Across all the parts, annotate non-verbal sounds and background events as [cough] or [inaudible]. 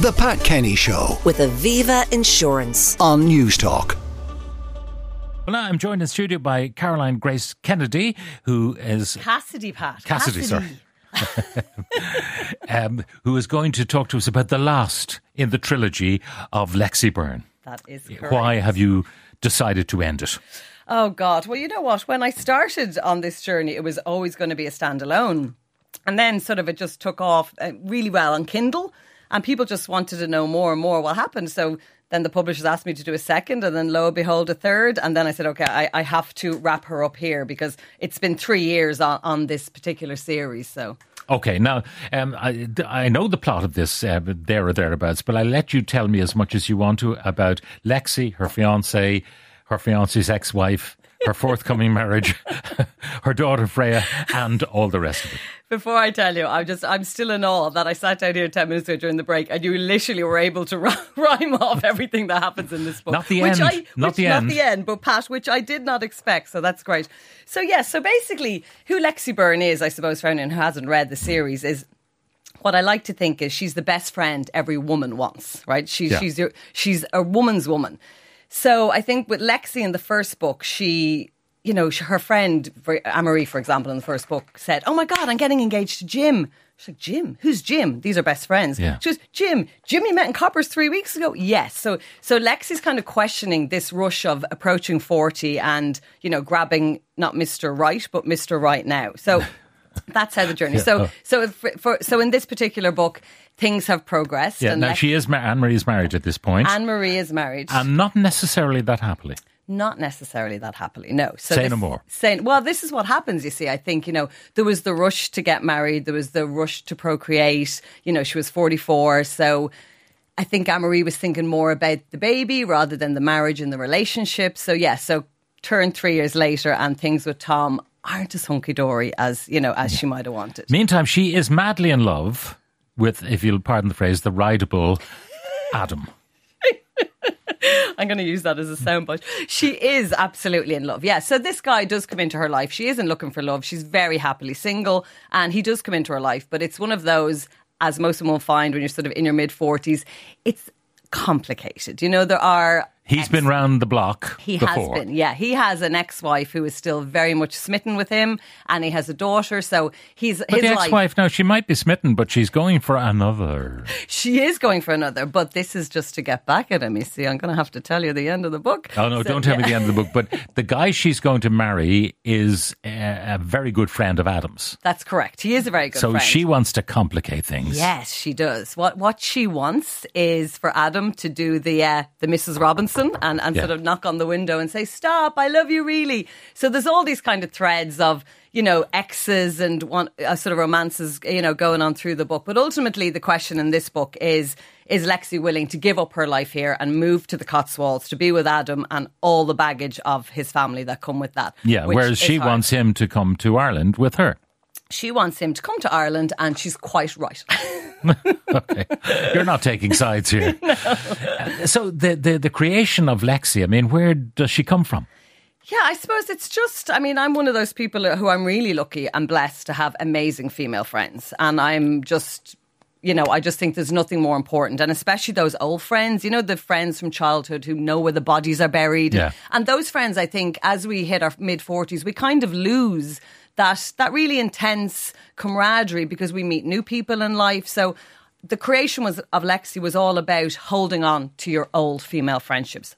The Pat Kenny Show with Aviva Insurance. on Newstalk. Well, now I'm joined in studio by Caroline Grace Kennedy, who is Cassidy, Pat. Cassidy, sorry. [laughs] um, who is going to talk to us about the last in the trilogy of Lexie Byrne. That is correct. Why have you decided to end it? Oh, God. Well, you know what? When I started on this journey, it was always going to be a standalone. And then sort of it just took off uh, really well on Kindle. And people just wanted to know more and more what happened. So then the publishers asked me to do a second, and then lo and behold, a third. And then I said, okay, I, I have to wrap her up here because it's been three years on, on this particular series. So. Okay, now um, I, I know the plot of this uh, there or thereabouts, but I let you tell me as much as you want to about Lexie, her fiance, her fiance's ex-wife, her forthcoming marriage, [laughs] her daughter Freya, and all the rest of it. Before I tell you, I'm just I'm still in awe that I sat down here ten minutes ago during the break, and you literally were able to [laughs] rhyme off everything that happens in this book. Not the which end. I, Not which, the not end. the end, but Pat, which I did not expect. So that's great. So yes, so basically, who Lexie Byrne is, I suppose, for anyone who hasn't read the series, is what I like to think is she's the best friend every woman wants, right? She's Yeah. she's your, she's a woman's woman. So I think with Lexie in the first book, she, you know, her friend Anne-Marie, for example, in the first book, said, "Oh my God, I'm getting engaged to Jim." She's like, "Jim? Who's Jim?" These are best friends. Yeah. She goes, "Jim, Jimmy met in Coppers three weeks ago." Yes. So so Lexie's kind of questioning this rush of approaching forty and you know grabbing not Mister Right but Mister Right now. So. [laughs] That's how the journey. So, so for, for so in this particular book, things have progressed. Yeah, and now Lex- she is Ma- Anne Marie is married at this point, Anne Marie is married. and not necessarily that happily. Not necessarily that happily, no. So Say this- no more. Say, well, this is what happens, you see. I think, you know, there was the rush to get married, there was the rush to procreate. You know, she was 44. So I think Anne Marie was thinking more about the baby rather than the marriage and the relationship. So, yeah, so turn three years later, and things with Tom aren't as hunky dory as, you know, as she might have wanted. Meantime, she is madly in love with, if you'll pardon the phrase, the rideable Adam. [laughs] I'm going to use that as a soundbite. She is absolutely in love. Yeah. So this guy does come into her life. She isn't looking for love. She's very happily single, and he does come into her life. But it's one of those, as most women will find when you're sort of in your mid forties, it's complicated. You know, there are. He's ex- been round the block He before. has been, yeah. He has an ex-wife who is still very much smitten with him, and he has a daughter. So he's But his the ex-wife now, she might be smitten, but she's going for another. She is going for another, but this is just to get back at him. You see, I'm going to have to tell you the end of the book. Oh no! So, don't tell me the end of the book. But [laughs] the guy she's going to marry is a, a very good friend of Adam's, That's correct. He is a very good friend. so friend. she wants to complicate things. Yes, she does. What what she wants is for Adam to do the uh, the Mrs. Robinson and, and Yeah. sort of knock on the window and say, "Stop! I love you, really." So there's all these kind of threads of you know exes and one uh, sort of romances you know going on through the book. But ultimately, the question in this book is: Is Lexie willing to give up her life here and move to the Cotswolds to be with Adam and all the baggage of his family that come with that? Yeah, whereas she hard. wants him to come to Ireland with her. she wants him to come to Ireland, and she's quite right. [laughs] [laughs] Okay, you're not taking sides here. [laughs] Uh, So the, the the creation of Lexie, I mean, where does she come from? Yeah, I suppose it's just, I mean, I'm one of those people who I'm really lucky and blessed to have amazing female friends. And I'm just, you know, I just think there's nothing more important. And especially those old friends, you know, the friends from childhood who know where the bodies are buried. Yeah. And those friends, I think, as we hit our mid 40s, we kind of lose that, that really intense camaraderie because we meet new people in life. So the creation was, of Lexie was all about holding on to your old female friendships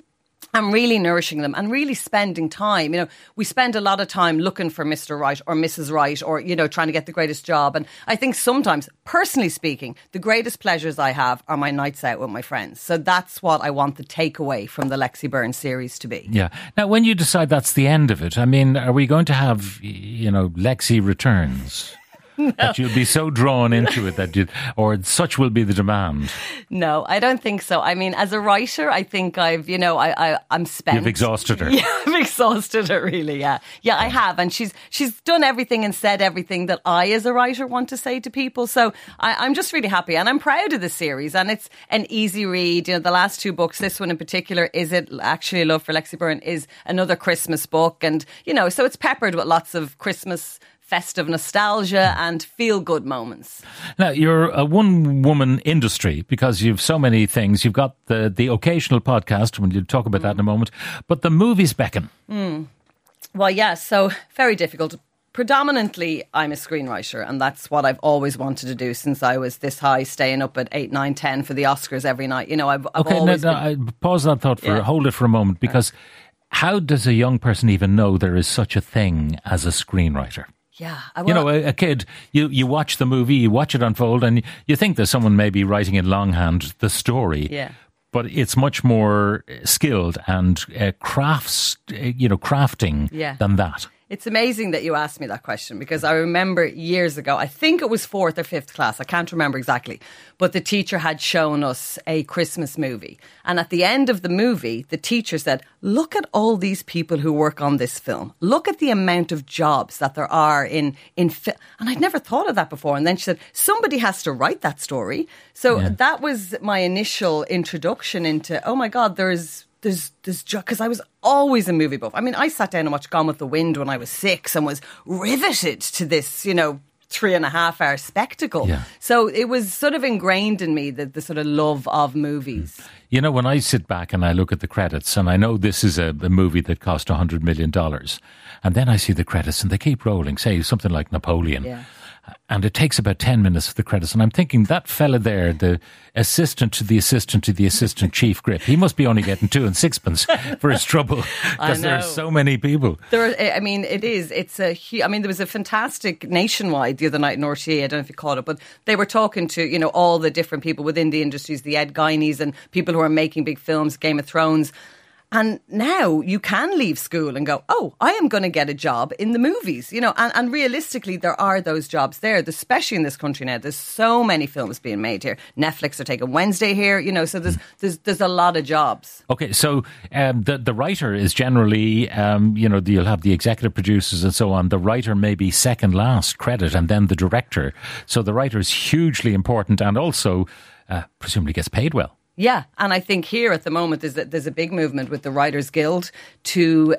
and really nourishing them and really spending time. You know, we spend a lot of time looking for Mr. Right or Mrs. Right or, you know, trying to get the greatest job. And I think sometimes, personally speaking, the greatest pleasures I have are my nights out with my friends. So that's what I want the takeaway from the Lexie Byrne series to be. Yeah. Now, when you decide that's the end of it, I mean, are we going to have, you know, Lexie returns? [laughs] That you'll be so drawn into it that you, or such will be the demand. No, I don't think so. I mean, as a writer, I think I've, you know, I, I I'm spent. You've exhausted her. [laughs] Yeah, I've exhausted her. Really, yeah, yeah, I have, and she's she's done everything and said everything that I, as a writer, want to say to people. So I, I'm just really happy, and I'm proud of the series, and it's an easy read. You know, the last two books, this one in particular, is it actually love for Lexie Byrne? Is another Christmas book, and you know, so it's peppered with lots of Christmas festive nostalgia and feel good moments. Now, you're a one woman industry because you've so many things. You've got the, the occasional podcast, when you talk about that in a moment, but the movies beckon. Hmm. Well, yeah, so very difficult. Predominantly, I'm a screenwriter, and that's what I've always wanted to do since I was this high, staying up at 8, 9, 10 for the Oscars every night. You know, I've, I've Okay, always been- I pause that thought for Yeah. hold it for a moment because how does a young person even know there is such a thing as a screenwriter? Yeah, I, you know, a, a kid, you, you watch the movie, you watch it unfold, and you think there's someone maybe writing in longhand the story. Yeah. But it's much more skilled and uh, crafts, uh, you know, crafting Yeah. than that. It's amazing that you asked me that question because I remember years ago, I think it was fourth or fifth class, I can't remember exactly, but the teacher had shown us a Christmas movie. And at the end of the movie, the teacher said, Look at all these people who work on this film. Look at the amount of jobs that there are in, in film. And I'd never thought of that before. And then she said, Somebody has to write that story. So that was my initial introduction into, oh my God, there's there's there's because I was always a movie buff. I mean, I sat down and watched Gone with the Wind when I was six and was riveted to this, you know, three and a half hour spectacle. Yeah. So it was sort of ingrained in me the, the sort of love of movies. You know, when I sit back and I look at the credits, and I know this is a, a movie that cost $100 million, and then I see the credits and they keep rolling, say something like Napoleon. Yeah. And it takes about 10 minutes for the credits. And I'm thinking that fella there, the assistant to the assistant to the assistant chief grip, he must be only getting two and sixpence for his trouble [laughs] because there are so many people. There, are, I mean, it is. a I mean, there was a fantastic nationwide the other night in RTÉ. I don't know if you caught it, but they were talking to you know all the different people within the industries, the Ed Guineys and people who are making big films, Game of Thrones. And now you can leave school and go, oh, I am going to get a job in the movies, you know. And, and realistically, there are those jobs there, especially in this country now. There's so many films being made here. Netflix are taking Wednesday here, you know. So there's there's there's a lot of jobs. Okay, so um, the the writer is generally, um, you know, you'll have the executive producers and so on. The writer may be second last credit, and then the director. So the writer is hugely important, and also uh, presumably gets paid well. Yeah, and I think here at the moment there's a, there's a big movement with the Writers Guild to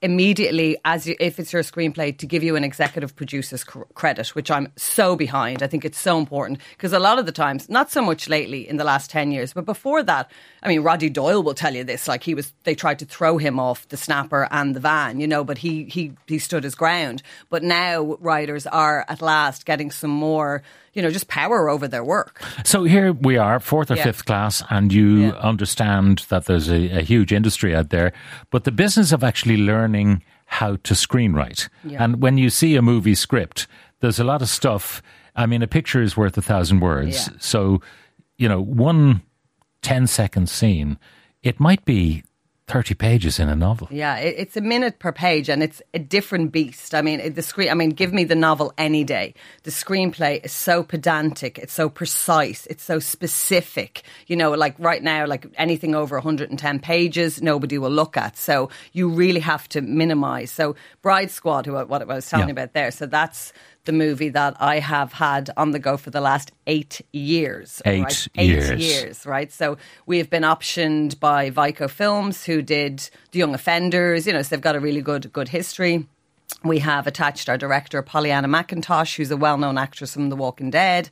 immediately, as you, if it's your screenplay, to give you an executive producer's cr- credit, which I'm so behind. I think it's so important because a lot of the times, not so much lately in the last ten years, but before that, I mean, Roddy Doyle will tell you this. Like he was, they tried to throw him off the snapper and the van, you know, but he he he stood his ground. But now writers are at last getting some more, you know, just power over their work. So here we are, fourth or Yeah. fifth class, and you Yeah. understand that there's a, a huge industry out there, but the business of actually learning how to screenwrite. Yeah. And when you see a movie script, there's a lot of stuff. I mean, a picture is worth a thousand words. So, you know, one 10 second scene, it might be 30 pages in a novel. Yeah, it, it's a minute per page, and it's a different beast. I mean, the screen. I mean, give me the novel any day. The screenplay is so pedantic. It's so precise. It's so specific. You know, like right now, like anything over 110 pages, nobody will look at. So you really have to minimize. So Bride Squad, who what I was telling Yeah. you about there. So that's the movie that I have had on the go for the last eight years. Eight right? years. Eight years, right? So we have been optioned by Vico Films, who did The Young Offenders. You know, so they've got a really good good history. We have attached our director Pollyanna McIntosh, who's a well-known actress from The Walking Dead.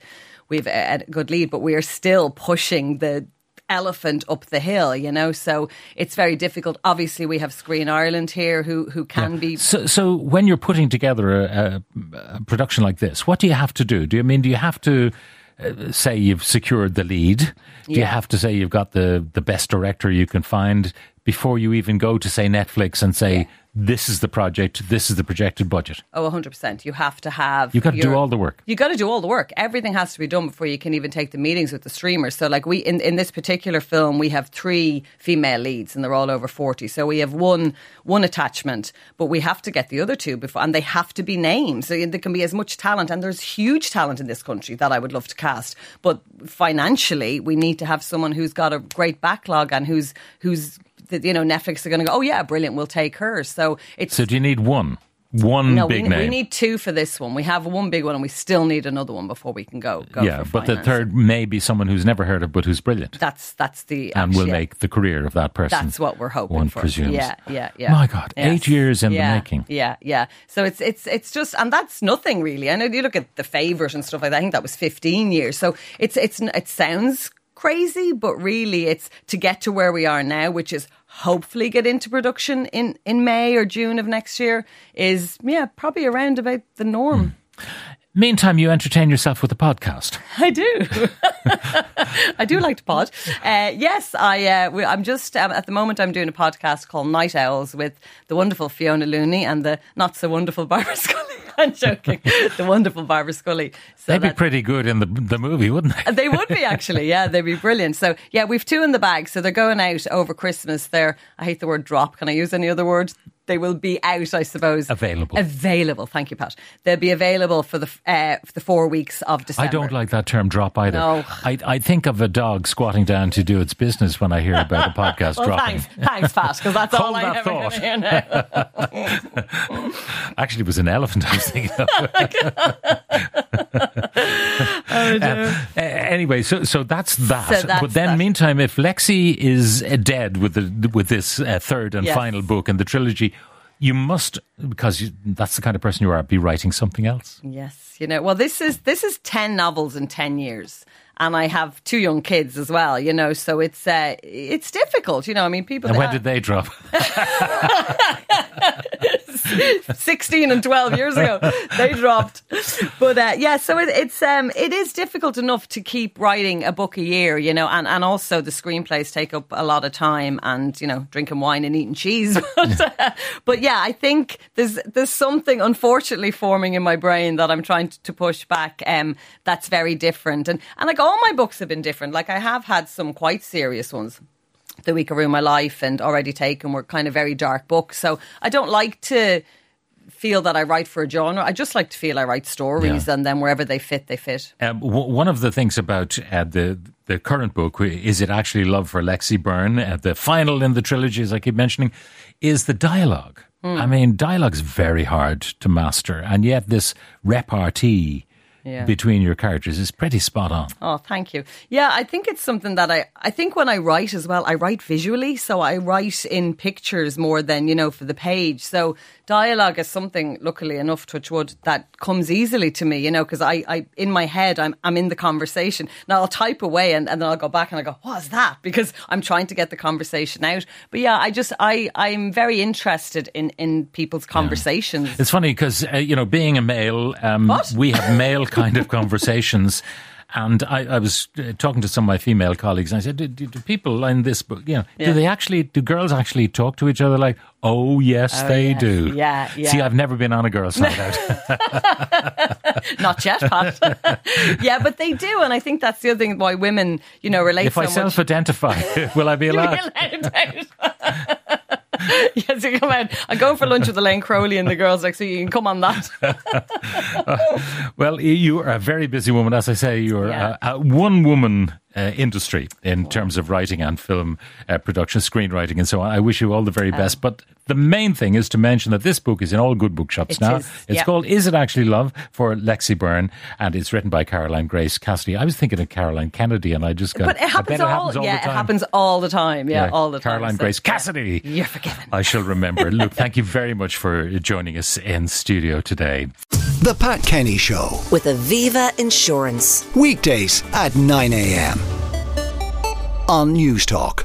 We've a good lead, but we are still pushing the elephant up the hill. You know, so it's very difficult. Obviously, we have Screen Ireland here, who who can be So, so when you're putting together a, a, a production like this, what do you have to do? Do you I mean do you have to uh, say you've secured the lead? Do you have to say you've got the the best director you can find before you even go to say Netflix and say this is the project, this is the projected budget? Oh, 100%. You have to have. You've got to do all the work. You got to do all the work. Everything has to be done before you can even take the meetings with the streamers. So, like we in, in this particular film, we have three female leads, and they're all over forty. So we have one one attachment, but we have to get the other two before, and they have to be named. So there can be as much talent, and there's huge talent in this country that I would love to cast. But financially, we need to have someone who's got a great backlog and who's who's that, you know Netflix are going to go, oh yeah, brilliant, we'll take her. So it's So do you need one? one No, big we, name. we need two for this one. We have one big one, and we still need another one before we can go. go yeah, but the third may be someone who's never heard of, but who's brilliant, That's that's the and will actually- make the career of that person. That's what we're hoping One for. presumes. Yeah, yeah, yeah. My God, eight years in the making. Yeah, yeah. So it's it's it's just, and that's nothing really. I know you look at the favorite and stuff like that. I think that was fifteen years. So it's it's it sounds crazy, but really it's to get to where we are now, which is hopefully get into production in in May or June of next year. Is yeah, probably around about the norm. Meantime, you entertain yourself with a podcast. [laughs] I do. [laughs] I do like to pod. Uh, yes, I. Uh, I'm just um, at the moment. I'm doing a podcast called Night Owls with the wonderful Fiona Looney and the not so wonderful Barbara [laughs] Scully. [laughs] I'm joking. the wonderful Barbara Scully. So They'd be that- pretty good in the the movie, wouldn't they? they would be actually, yeah, they'd be brilliant. So yeah, we've two in the bag. So they're going out over Christmas. They're I hate the word drop. Can I use any other word? They will be out, I suppose. Available. Available. Thank you, Pat. They'll be available for the uh, for the four weeks of December. I don't like that term drop either. No. I, I think of a dog squatting down to do its business when I hear about a [laughs] podcast Well, dropping. thanks, thanks, Pat, because that's [laughs] all I that ever thought. hear now. [laughs] Actually, it was an elephant I was thinking of. Oh, Uh, anyway, so so that's that. So that's but then, that. meantime, if Lexie is uh, dead with the with this uh, third and Yes. final book in the trilogy, you must because you, that's the kind of person you are. Be writing something else. Yes, you know. Well, this is this is ten novels in ten years, and I have two young kids as well. You know, so it's uh, it's difficult. You know, I mean, people. And when did they drop? [laughs] [laughs] [laughs] [laughs] 16 and 12 years ago. They dropped. But uh, yeah so it, it's um it is difficult enough to keep writing a book a year you know and and also the screenplays take up a lot of time and you know drinking wine and eating cheese. [laughs] But, uh, but yeah i think there's there's something unfortunately forming in my brain that i'm trying to, push back um that's very different. And and like all my books have been different. Like i have had some quite serious ones the week of Ruin My Life and Already Taken were kind of very dark books. So I don't like to feel that I write for a genre. I just like to feel I write stories Yeah. and then wherever they fit, they fit. Um, w- one of the things about uh, the the current book is it actually love for Lexie Byrne, uh, the final in the trilogy, as I keep mentioning, is the dialogue. Hmm. I mean, dialogue's very hard to master, and yet this repartee Yeah. between your characters is pretty spot on. Oh, thank you. Yeah, I think it's something that I, I think when I write as well, I write visually. So I write in pictures more than, you know, for the page. So dialogue is something, luckily enough, touch wood, that comes easily to me, you know, because I, I, in my head, I'm, I'm in the conversation. Now I'll type away and, and then I'll go back and I go, what's that? [laughs] Because I'm trying to get the conversation out. But yeah, I just, I, I'm very interested in, in people's conversations. It's funny because uh, you know, being a male, um, What? we have male kind of conversations. [laughs] And I, I was uh, talking to some of my female colleagues, and I said, "Do, do, do people in this book, you know, Yeah. do they actually, do girls actually talk to each other like, oh yes, Oh, they do? Yeah, yeah. See, I've never been on a girl's night out. [laughs] Not yet, Pat. [laughs] yeah, but they do, and I think that's the other thing why women, you know, relate if so I self-identify, [laughs] will I be allowed? be allowed out. [laughs] yes, you come out. I'm going for lunch with Elaine Crowley and the girls like, so you can come on that. [laughs] Well, you are a very busy woman, as I say. You're Yeah. a, a one-woman uh, industry in terms of writing and film uh, production, screenwriting, and so on. I wish you all the very best. But the main thing is to mention that this book is in all good bookshops It now. is, It's yeah. called "Is It Actually Love" for Lexie Byrne, and it's written by Caroline Grace Cassidy. I was thinking of Caroline Kennedy, and I just got. But it happens, I bet all, it happens all yeah, the time. it happens all the time. Yeah, all the time. Caroline So, Grace yeah. Cassidy. You're forgiven. I shall remember. Look, [laughs] thank you very much for joining us in studio today. The Pat Kenny Show. with Aviva Insurance. Weekdays at 9 a.m. on Newstalk.